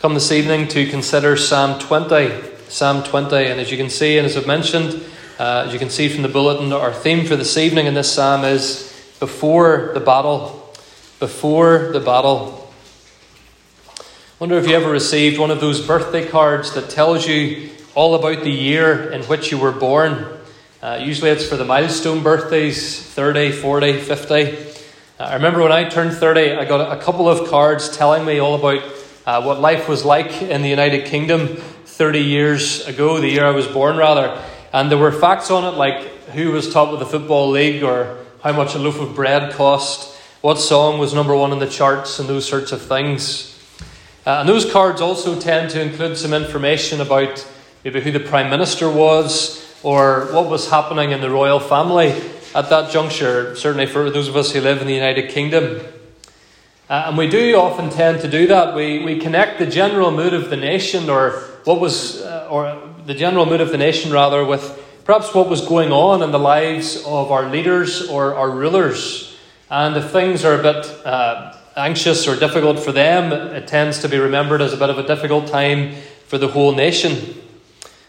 come this evening to consider Psalm 20. Psalm 20, and as you can see, and as I've mentioned, uh, as you can see from the bulletin, our theme for this evening in this psalm is before the battle. Before the battle. I wonder if you ever received one of those birthday cards that tells you all about the year in which you were born. Uh, usually it's for the milestone birthdays 30, 40, 50. Uh, I remember when I turned 30, I got a couple of cards telling me all about uh, what life was like in the United Kingdom 30 years ago, the year I was born, rather. And there were facts on it like who was top of the Football League or how much a loaf of bread cost, what song was number one in the charts, and those sorts of things. Uh, and those cards also tend to include some information about maybe who the Prime Minister was or what was happening in the royal family at that juncture, certainly for those of us who live in the United Kingdom. Uh, and we do often tend to do that. We, we connect the general mood of the nation, or what was, uh, or the general mood of the nation rather, with perhaps what was going on in the lives of our leaders or our rulers. And if things are a bit uh, anxious or difficult for them, it tends to be remembered as a bit of a difficult time for the whole nation.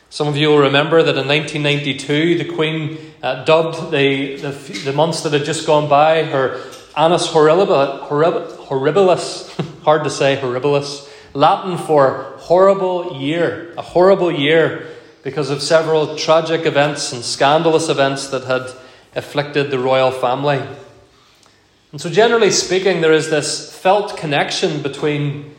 Some of you will remember that in 1992, the Queen uh, dubbed the, the, the months that had just gone by her Annus horribilis, horribilis, hard to say, horribilis, Latin for horrible year, a horrible year because of several tragic events and scandalous events that had afflicted the royal family. And so, generally speaking, there is this felt connection between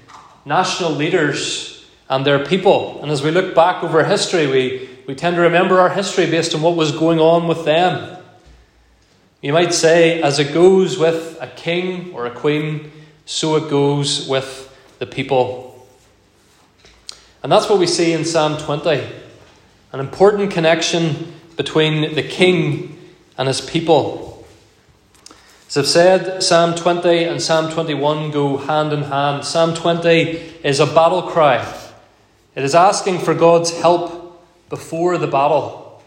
national leaders and their people. And as we look back over history, we, we tend to remember our history based on what was going on with them. You might say, as it goes with a king or a queen, so it goes with the people. And that's what we see in Psalm 20 an important connection between the king and his people. As I've said, Psalm 20 and Psalm 21 go hand in hand. Psalm 20 is a battle cry, it is asking for God's help before the battle.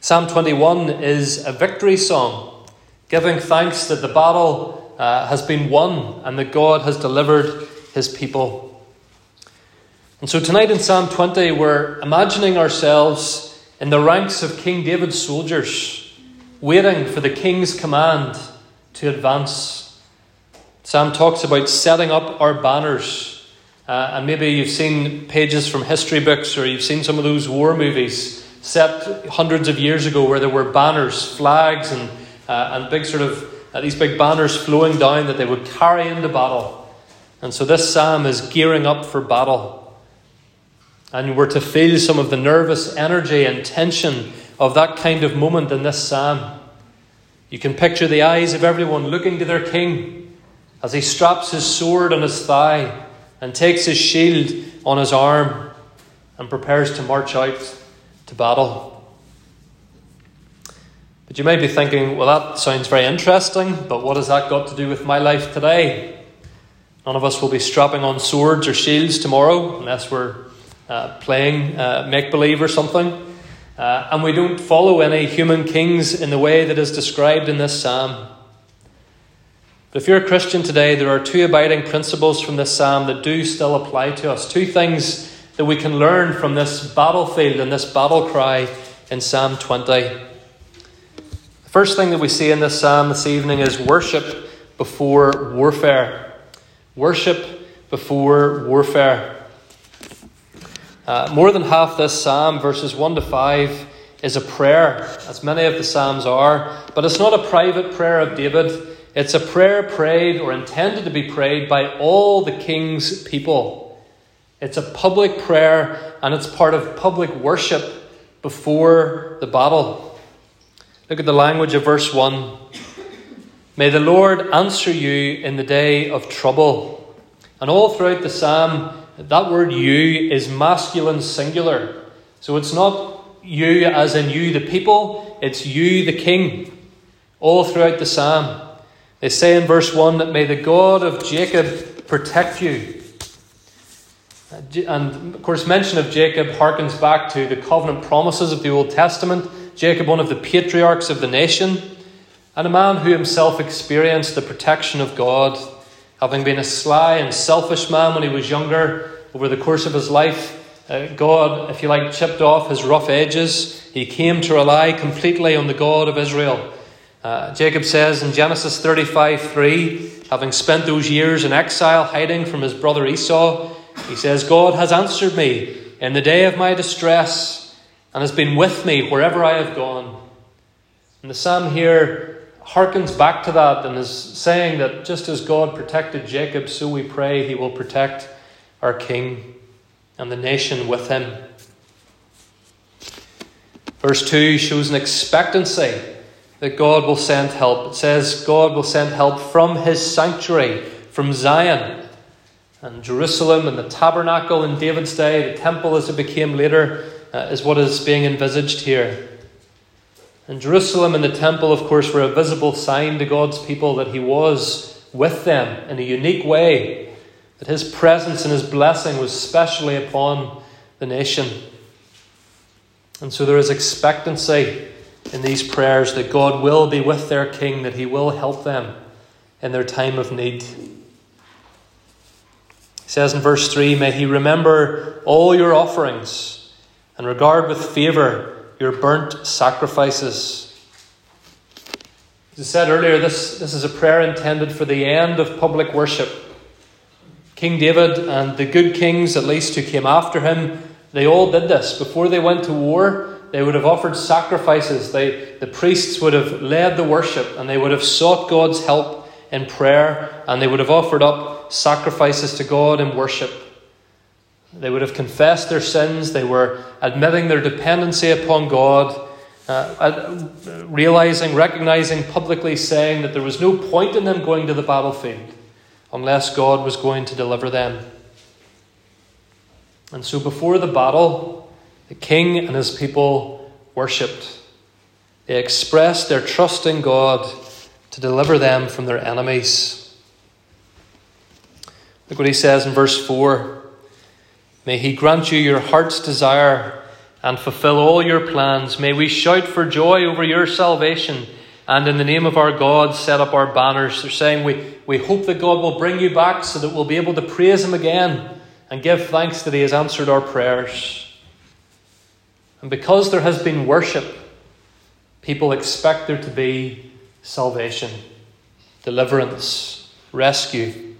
Psalm 21 is a victory song, giving thanks that the battle uh, has been won and that God has delivered his people. And so tonight in Psalm 20, we're imagining ourselves in the ranks of King David's soldiers, waiting for the king's command to advance. Psalm talks about setting up our banners. Uh, and maybe you've seen pages from history books or you've seen some of those war movies set hundreds of years ago where there were banners, flags, and, uh, and big sort of uh, these big banners flowing down that they would carry into battle. And so this psalm is gearing up for battle. And we're to feel some of the nervous energy and tension of that kind of moment in this psalm. You can picture the eyes of everyone looking to their king as he straps his sword on his thigh and takes his shield on his arm and prepares to march out to battle. But you may be thinking, well, that sounds very interesting, but what has that got to do with my life today? None of us will be strapping on swords or shields tomorrow unless we're uh, playing uh, make believe or something. Uh, and we don't follow any human kings in the way that is described in this psalm. But if you're a Christian today, there are two abiding principles from this psalm that do still apply to us. Two things that we can learn from this battlefield and this battle cry in Psalm 20. First thing that we see in this psalm this evening is worship before warfare. Worship before warfare. Uh, more than half this psalm, verses 1 to 5, is a prayer, as many of the psalms are, but it's not a private prayer of David. It's a prayer prayed or intended to be prayed by all the king's people. It's a public prayer and it's part of public worship before the battle. Look at the language of verse 1. May the Lord answer you in the day of trouble. And all throughout the psalm, that word you is masculine singular. So it's not you as in you, the people, it's you, the king. All throughout the psalm. They say in verse 1 that may the God of Jacob protect you. And of course, mention of Jacob harkens back to the covenant promises of the Old Testament. Jacob, one of the patriarchs of the nation, and a man who himself experienced the protection of God, having been a sly and selfish man when he was younger, over the course of his life, uh, God, if you like, chipped off his rough edges. He came to rely completely on the God of Israel. Uh, Jacob says in Genesis 35 3, having spent those years in exile, hiding from his brother Esau, he says, God has answered me in the day of my distress and has been with me wherever I have gone. And the psalm here harkens back to that and is saying that just as God protected Jacob, so we pray he will protect our king and the nation with him. Verse 2 shows an expectancy that God will send help. It says God will send help from his sanctuary, from Zion. And Jerusalem and the tabernacle in David's day, the temple as it became later, uh, is what is being envisaged here. And Jerusalem and the temple, of course, were a visible sign to God's people that He was with them in a unique way, that His presence and His blessing was specially upon the nation. And so there is expectancy in these prayers that God will be with their king, that He will help them in their time of need. He says in verse 3 May He remember all your offerings and regard with favour your burnt sacrifices. As I said earlier, this, this is a prayer intended for the end of public worship. King David and the good kings, at least, who came after him, they all did this. Before they went to war, they would have offered sacrifices. They, the priests would have led the worship and they would have sought God's help in prayer and they would have offered up sacrifices to God in worship. They would have confessed their sins. They were admitting their dependency upon God, uh, realizing, recognizing, publicly saying that there was no point in them going to the battlefield unless God was going to deliver them. And so before the battle, the king and his people worshipped. They expressed their trust in God to deliver them from their enemies. Look what he says in verse 4. May He grant you your heart's desire and fulfill all your plans. May we shout for joy over your salvation and in the name of our God set up our banners. They're saying we, we hope that God will bring you back so that we'll be able to praise Him again and give thanks that He has answered our prayers. And because there has been worship, people expect there to be salvation, deliverance, rescue.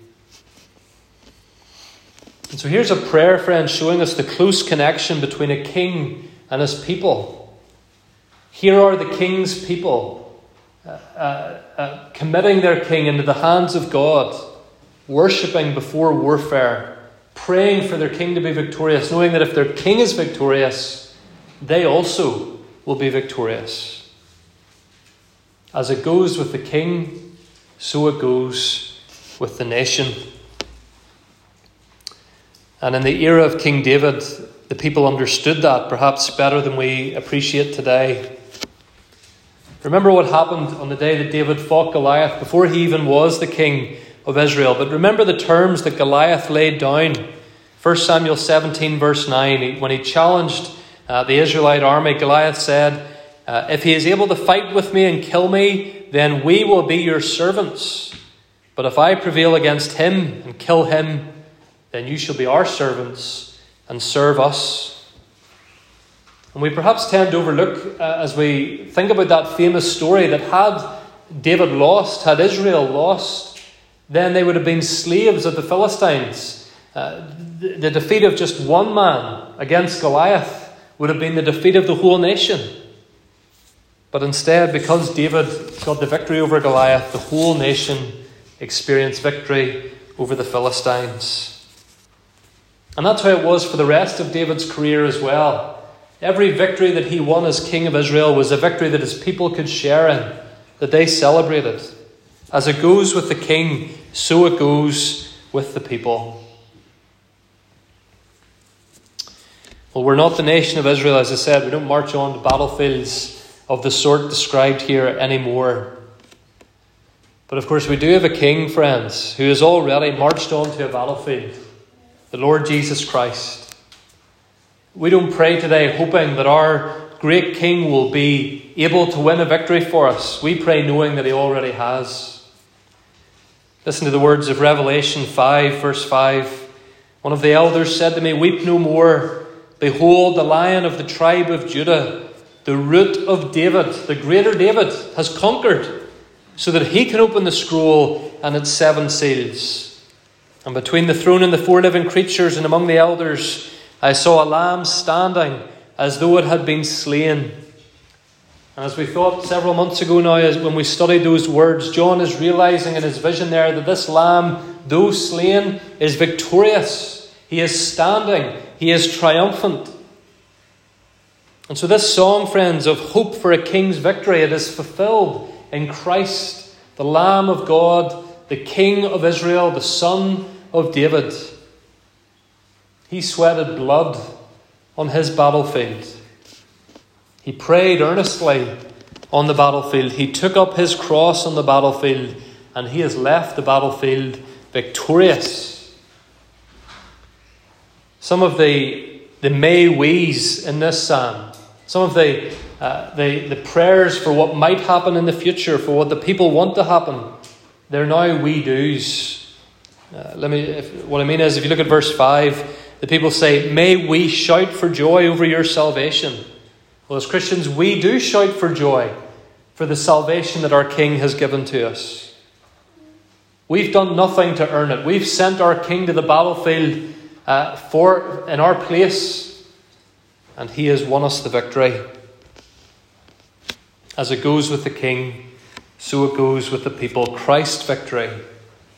And so here's a prayer, friend, showing us the close connection between a king and his people. Here are the king's people uh, uh, uh, committing their king into the hands of God, worshipping before warfare, praying for their king to be victorious, knowing that if their king is victorious, they also will be victorious. As it goes with the king, so it goes with the nation. And in the era of King David, the people understood that perhaps better than we appreciate today. Remember what happened on the day that David fought Goliath before he even was the king of Israel. But remember the terms that Goliath laid down. 1 Samuel 17, verse 9, when he challenged uh, the Israelite army, Goliath said, uh, If he is able to fight with me and kill me, then we will be your servants. But if I prevail against him and kill him, then you shall be our servants and serve us. And we perhaps tend to overlook uh, as we think about that famous story that had David lost, had Israel lost, then they would have been slaves of the Philistines. Uh, the, the defeat of just one man against Goliath would have been the defeat of the whole nation. But instead, because David got the victory over Goliath, the whole nation experienced victory over the Philistines. And that's how it was for the rest of David's career as well. Every victory that he won as king of Israel was a victory that his people could share in, that they celebrated. As it goes with the king, so it goes with the people. Well, we're not the nation of Israel, as I said. We don't march on to battlefields of the sort described here anymore. But of course, we do have a king, friends, who has already marched on to a battlefield the Lord Jesus Christ. We don't pray today hoping that our great King will be able to win a victory for us. We pray knowing that He already has. Listen to the words of Revelation 5, verse 5. One of the elders said to me, Weep no more. Behold, the lion of the tribe of Judah, the root of David, the greater David, has conquered, so that he can open the scroll and its seven seals. And between the throne and the four living creatures and among the elders, I saw a lamb standing as though it had been slain. And as we thought several months ago now, when we studied those words, John is realizing in his vision there that this lamb, though slain, is victorious. He is standing, he is triumphant. And so, this song, friends, of hope for a king's victory, it is fulfilled in Christ, the Lamb of God, the King of Israel, the Son of David. He sweated blood on his battlefield. He prayed earnestly on the battlefield. He took up his cross on the battlefield, and he has left the battlefield victorious. Some of the, the may we's in this psalm, some of the, uh, the, the prayers for what might happen in the future, for what the people want to happen, they're now we do's. Uh, let me, if, what I mean is, if you look at verse 5, the people say, May we shout for joy over your salvation. Well, as Christians, we do shout for joy for the salvation that our King has given to us. We've done nothing to earn it. We've sent our King to the battlefield uh, for in our place, and He has won us the victory. As it goes with the King, so it goes with the people. Christ's victory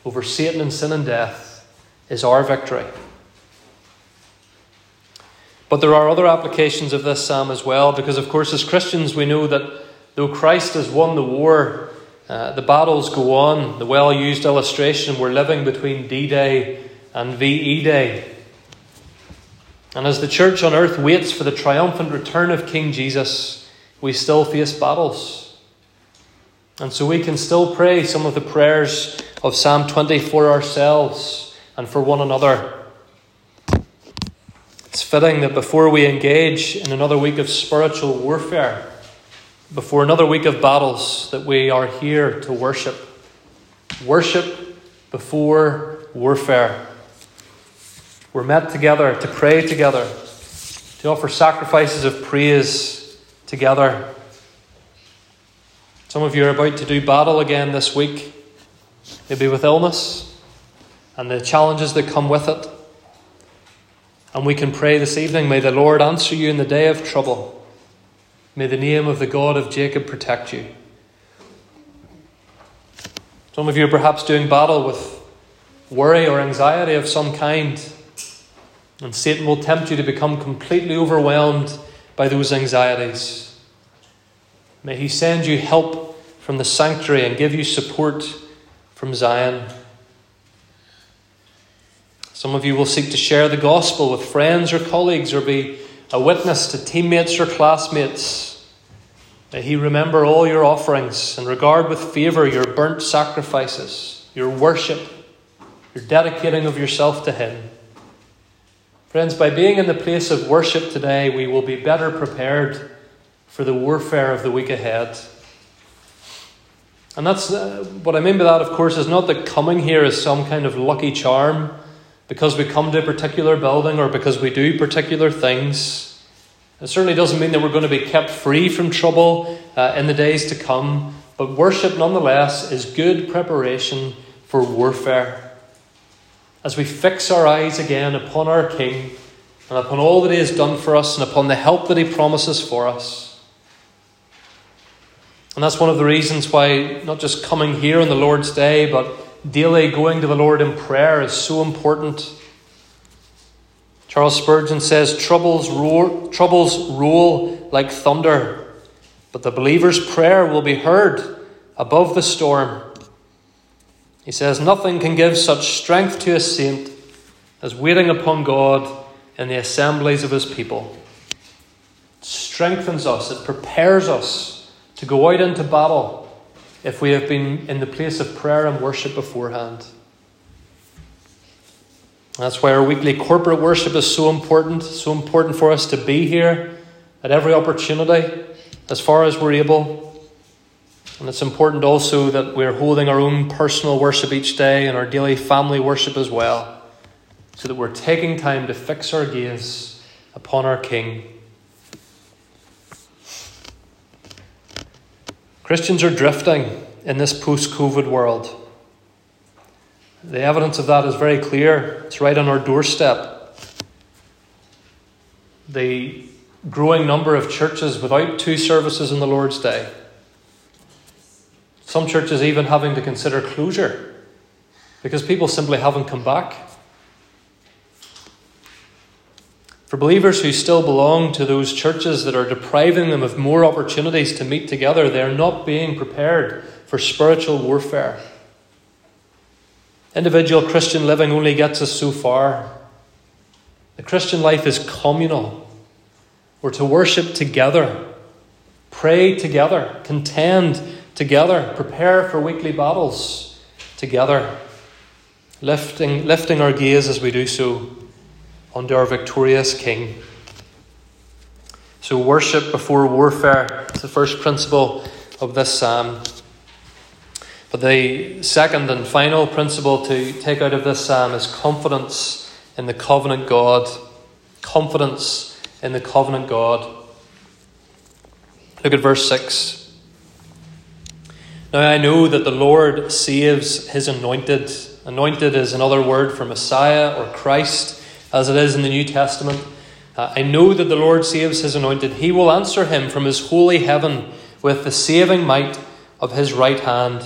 over Satan and sin and death is our victory. But there are other applications of this psalm as well, because, of course, as Christians, we know that though Christ has won the war, uh, the battles go on. The well used illustration we're living between D Day and VE Day. And as the church on earth waits for the triumphant return of King Jesus, we still face battles. And so we can still pray some of the prayers of Psalm 20 for ourselves and for one another. It's fitting that before we engage in another week of spiritual warfare, before another week of battles, that we are here to worship. Worship before warfare. We're met together to pray together, to offer sacrifices of praise together. Some of you are about to do battle again this week, maybe with illness and the challenges that come with it. And we can pray this evening, may the Lord answer you in the day of trouble. May the name of the God of Jacob protect you. Some of you are perhaps doing battle with worry or anxiety of some kind, and Satan will tempt you to become completely overwhelmed by those anxieties. May he send you help from the sanctuary and give you support from Zion. Some of you will seek to share the gospel with friends or colleagues or be a witness to teammates or classmates. May He remember all your offerings and regard with favour your burnt sacrifices, your worship, your dedicating of yourself to Him. Friends, by being in the place of worship today, we will be better prepared for the warfare of the week ahead. And that's uh, what I mean by that, of course, is not that coming here is some kind of lucky charm because we come to a particular building or because we do particular things. It certainly doesn't mean that we're going to be kept free from trouble uh, in the days to come, but worship nonetheless is good preparation for warfare. As we fix our eyes again upon our King and upon all that He has done for us and upon the help that He promises for us. And that's one of the reasons why not just coming here on the Lord's Day, but daily going to the Lord in prayer is so important. Charles Spurgeon says, Troubles roar, troubles roll like thunder, but the believer's prayer will be heard above the storm. He says, Nothing can give such strength to a saint as waiting upon God in the assemblies of his people. It strengthens us, it prepares us to go out into battle if we have been in the place of prayer and worship beforehand. That's why our weekly corporate worship is so important, so important for us to be here at every opportunity as far as we're able. And it's important also that we're holding our own personal worship each day and our daily family worship as well. so that we're taking time to fix our gaze upon our King. Christians are drifting in this post COVID world. The evidence of that is very clear. It's right on our doorstep. The growing number of churches without two services in the Lord's Day. Some churches even having to consider closure because people simply haven't come back. For believers who still belong to those churches that are depriving them of more opportunities to meet together, they are not being prepared for spiritual warfare. Individual Christian living only gets us so far. The Christian life is communal. We're to worship together, pray together, contend together, prepare for weekly battles together, lifting, lifting our gaze as we do so under our victorious King. So, worship before warfare is the first principle of this psalm. But the second and final principle to take out of this psalm is confidence in the covenant God. Confidence in the covenant God. Look at verse 6. Now I know that the Lord saves his anointed. Anointed is another word for Messiah or Christ, as it is in the New Testament. Uh, I know that the Lord saves his anointed. He will answer him from his holy heaven with the saving might of his right hand.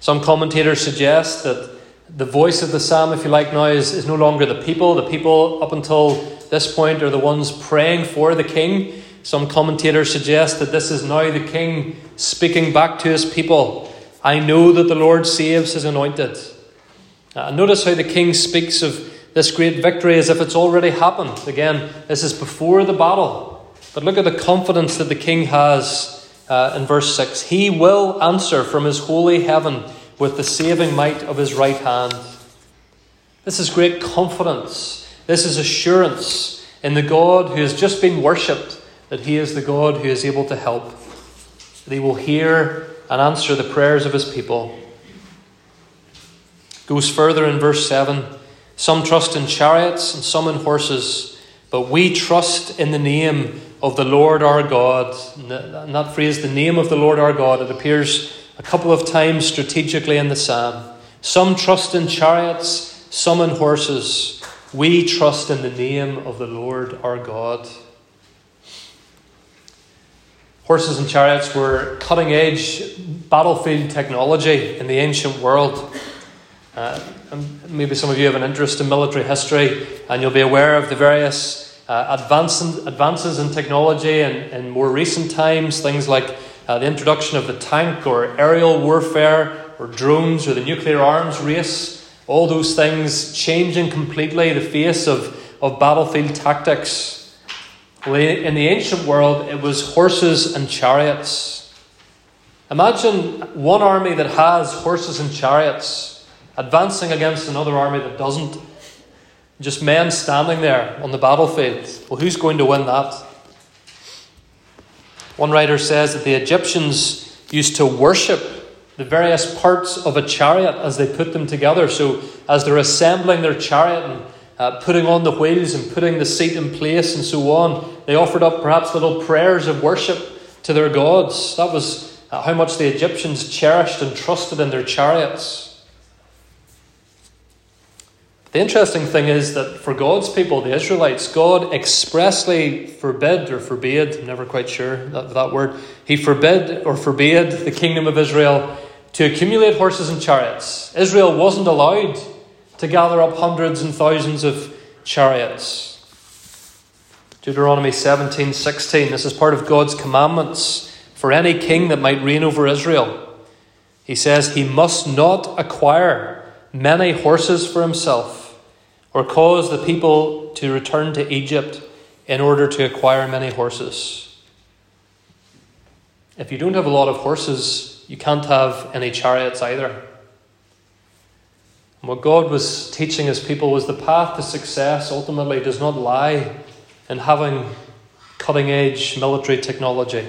Some commentators suggest that the voice of the psalm, if you like, now is, is no longer the people. The people up until this point are the ones praying for the king. Some commentators suggest that this is now the king speaking back to his people. I know that the Lord saves his anointed. Uh, notice how the king speaks of this great victory as if it's already happened. Again, this is before the battle. But look at the confidence that the king has uh, in verse 6 He will answer from his holy heaven with the saving might of his right hand. This is great confidence. This is assurance in the God who has just been worshipped that he is the God who is able to help. That he will hear and answer the prayers of his people. Goes further in verse 7 Some trust in chariots and some in horses, but we trust in the name of the Lord our God. And that phrase, the name of the Lord our God, it appears a couple of times strategically in the psalm. Some trust in chariots, some in horses. We trust in the name of the Lord our God. Horses and chariots were cutting edge battlefield technology in the ancient world. Uh, maybe some of you have an interest in military history and you'll be aware of the various uh, advances in technology and in more recent times, things like uh, the introduction of the tank or aerial warfare or drones or the nuclear arms race, all those things changing completely the face of, of battlefield tactics. In the ancient world, it was horses and chariots. Imagine one army that has horses and chariots advancing against another army that doesn't. Just men standing there on the battlefield. Well, who's going to win that? One writer says that the Egyptians used to worship the various parts of a chariot as they put them together. So, as they're assembling their chariot and uh, putting on the wheels and putting the seat in place and so on, they offered up perhaps little prayers of worship to their gods. That was uh, how much the Egyptians cherished and trusted in their chariots. The interesting thing is that for God's people, the Israelites, God expressly forbid or forbade, I'm never quite sure that, that word, He forbid or forbade the kingdom of Israel to accumulate horses and chariots. Israel wasn't allowed to gather up hundreds and thousands of chariots. Deuteronomy 17 16, this is part of God's commandments for any king that might reign over Israel. He says he must not acquire many horses for himself or cause the people to return to Egypt in order to acquire many horses. If you don't have a lot of horses, you can't have any chariots either. And what God was teaching his people was the path to success ultimately does not lie in having cutting edge military technology.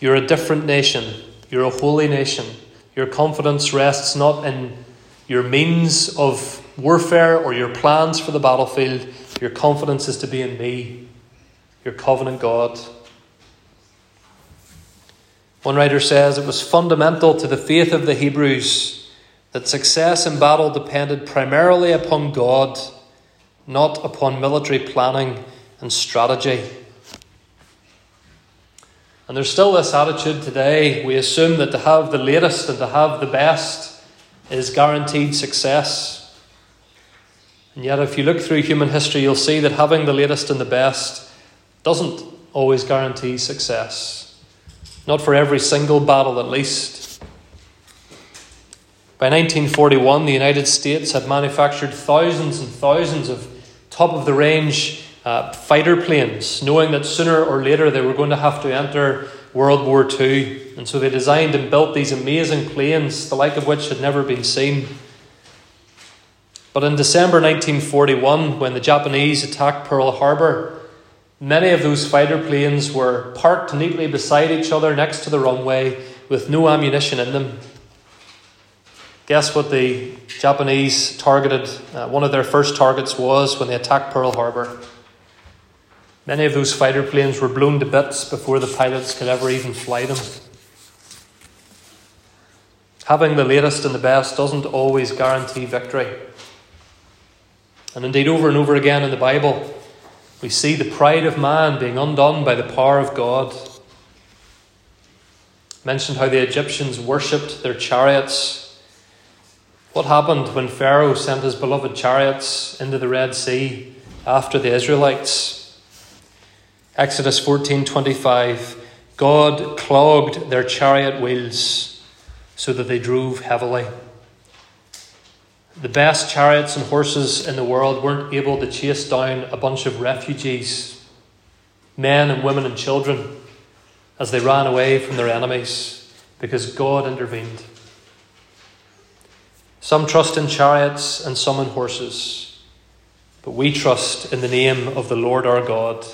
You're a different nation, you're a holy nation. Your confidence rests not in your means of warfare or your plans for the battlefield, your confidence is to be in me, your covenant God. One writer says it was fundamental to the faith of the Hebrews that success in battle depended primarily upon God, not upon military planning and strategy. And there's still this attitude today. We assume that to have the latest and to have the best is guaranteed success. And yet, if you look through human history, you'll see that having the latest and the best doesn't always guarantee success. Not for every single battle, at least. By 1941, the United States had manufactured thousands and thousands of top of the range uh, fighter planes, knowing that sooner or later they were going to have to enter World War II. And so they designed and built these amazing planes, the like of which had never been seen. But in December 1941, when the Japanese attacked Pearl Harbor, many of those fighter planes were parked neatly beside each other next to the runway with no ammunition in them. Guess what the Japanese targeted, uh, one of their first targets was when they attacked Pearl Harbor? Many of those fighter planes were blown to bits before the pilots could ever even fly them. Having the latest and the best doesn't always guarantee victory. And indeed, over and over again in the Bible, we see the pride of man being undone by the power of God. Mentioned how the Egyptians worshipped their chariots. What happened when Pharaoh sent his beloved chariots into the Red Sea after the Israelites? Exodus 14:25 God clogged their chariot wheels so that they drove heavily. The best chariots and horses in the world weren't able to chase down a bunch of refugees, men and women and children, as they ran away from their enemies because God intervened. Some trust in chariots and some in horses, but we trust in the name of the Lord our God.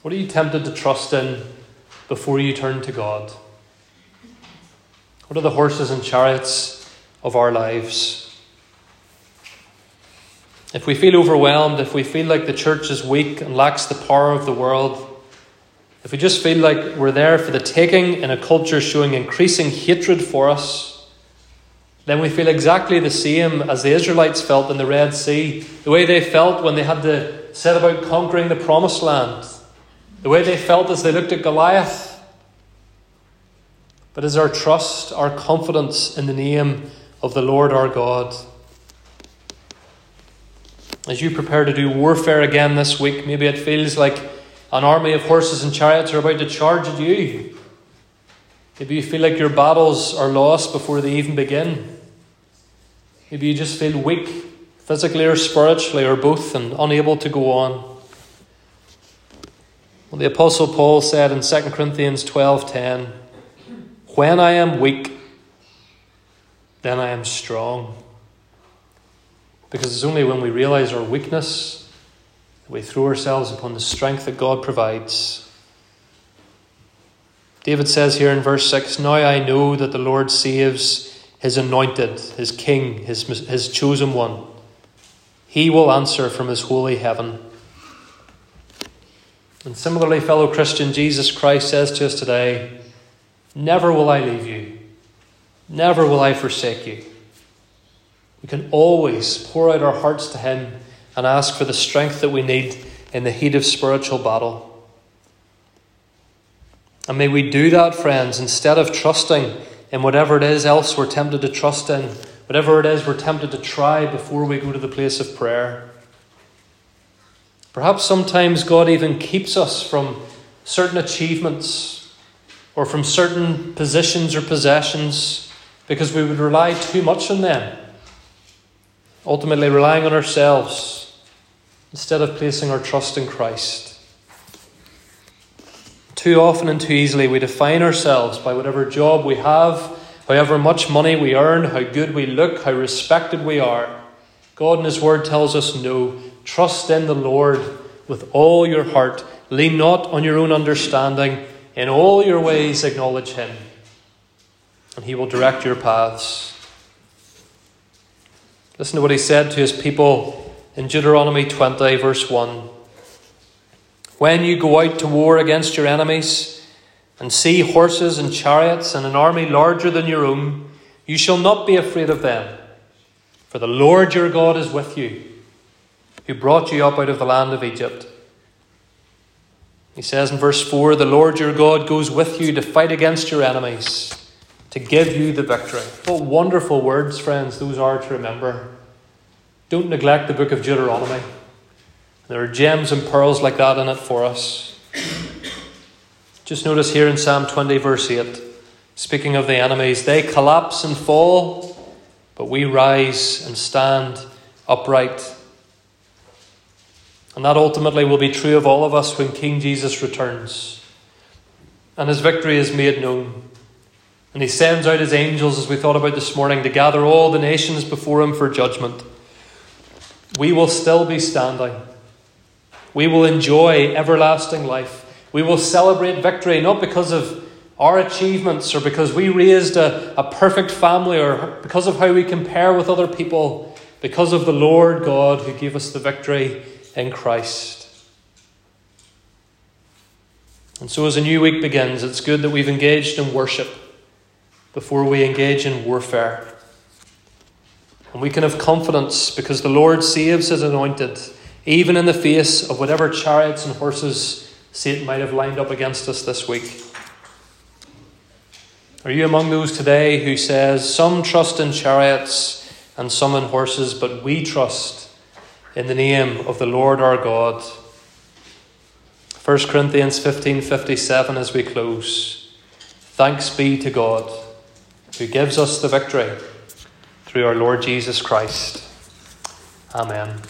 What are you tempted to trust in before you turn to God? What are the horses and chariots of our lives. If we feel overwhelmed, if we feel like the church is weak and lacks the power of the world, if we just feel like we're there for the taking in a culture showing increasing hatred for us, then we feel exactly the same as the Israelites felt in the Red Sea, the way they felt when they had to set about conquering the promised land, the way they felt as they looked at Goliath. But is our trust, our confidence in the name of the Lord our God. As you prepare to do warfare again this week, maybe it feels like an army of horses and chariots are about to charge at you. Maybe you feel like your battles are lost before they even begin. Maybe you just feel weak, physically or spiritually, or both, and unable to go on. Well, the Apostle Paul said in 2 Corinthians 12:10, "When I am weak, then I am strong. Because it's only when we realize our weakness that we throw ourselves upon the strength that God provides. David says here in verse 6 Now I know that the Lord saves his anointed, his king, his, his chosen one. He will answer from his holy heaven. And similarly, fellow Christian, Jesus Christ says to us today Never will I leave you. Never will I forsake you. We can always pour out our hearts to Him and ask for the strength that we need in the heat of spiritual battle. And may we do that, friends, instead of trusting in whatever it is else we're tempted to trust in, whatever it is we're tempted to try before we go to the place of prayer. Perhaps sometimes God even keeps us from certain achievements or from certain positions or possessions because we would rely too much on them, ultimately relying on ourselves instead of placing our trust in Christ. Too often and too easily, we define ourselves by whatever job we have, however much money we earn, how good we look, how respected we are. God in His Word tells us no. Trust in the Lord with all your heart. Lean not on your own understanding. In all your ways, acknowledge Him and He will direct your paths. Listen to what he said to his people in Deuteronomy 20, verse 1. When you go out to war against your enemies and see horses and chariots and an army larger than your own, you shall not be afraid of them, for the Lord your God is with you, who brought you up out of the land of Egypt. He says in verse 4 The Lord your God goes with you to fight against your enemies, to give you the victory. What wonderful words, friends, those are to remember. Don't neglect the book of Deuteronomy. There are gems and pearls like that in it for us. Just notice here in Psalm 20, verse 8, speaking of the enemies, they collapse and fall, but we rise and stand upright. And that ultimately will be true of all of us when King Jesus returns. And his victory is made known. And he sends out his angels, as we thought about this morning, to gather all the nations before him for judgment. We will still be standing we will enjoy everlasting life. We will celebrate victory not because of our achievements or because we raised a, a perfect family or because of how we compare with other people, because of the Lord God who gave us the victory in Christ. And so, as a new week begins, it's good that we've engaged in worship before we engage in warfare. And we can have confidence because the Lord saves his anointed even in the face of whatever chariots and horses Satan might have lined up against us this week. Are you among those today who says, Some trust in chariots and some in horses, but we trust in the name of the Lord our God? 1 Corinthians 15:57 as we close. Thanks be to God who gives us the victory through our Lord Jesus Christ. Amen.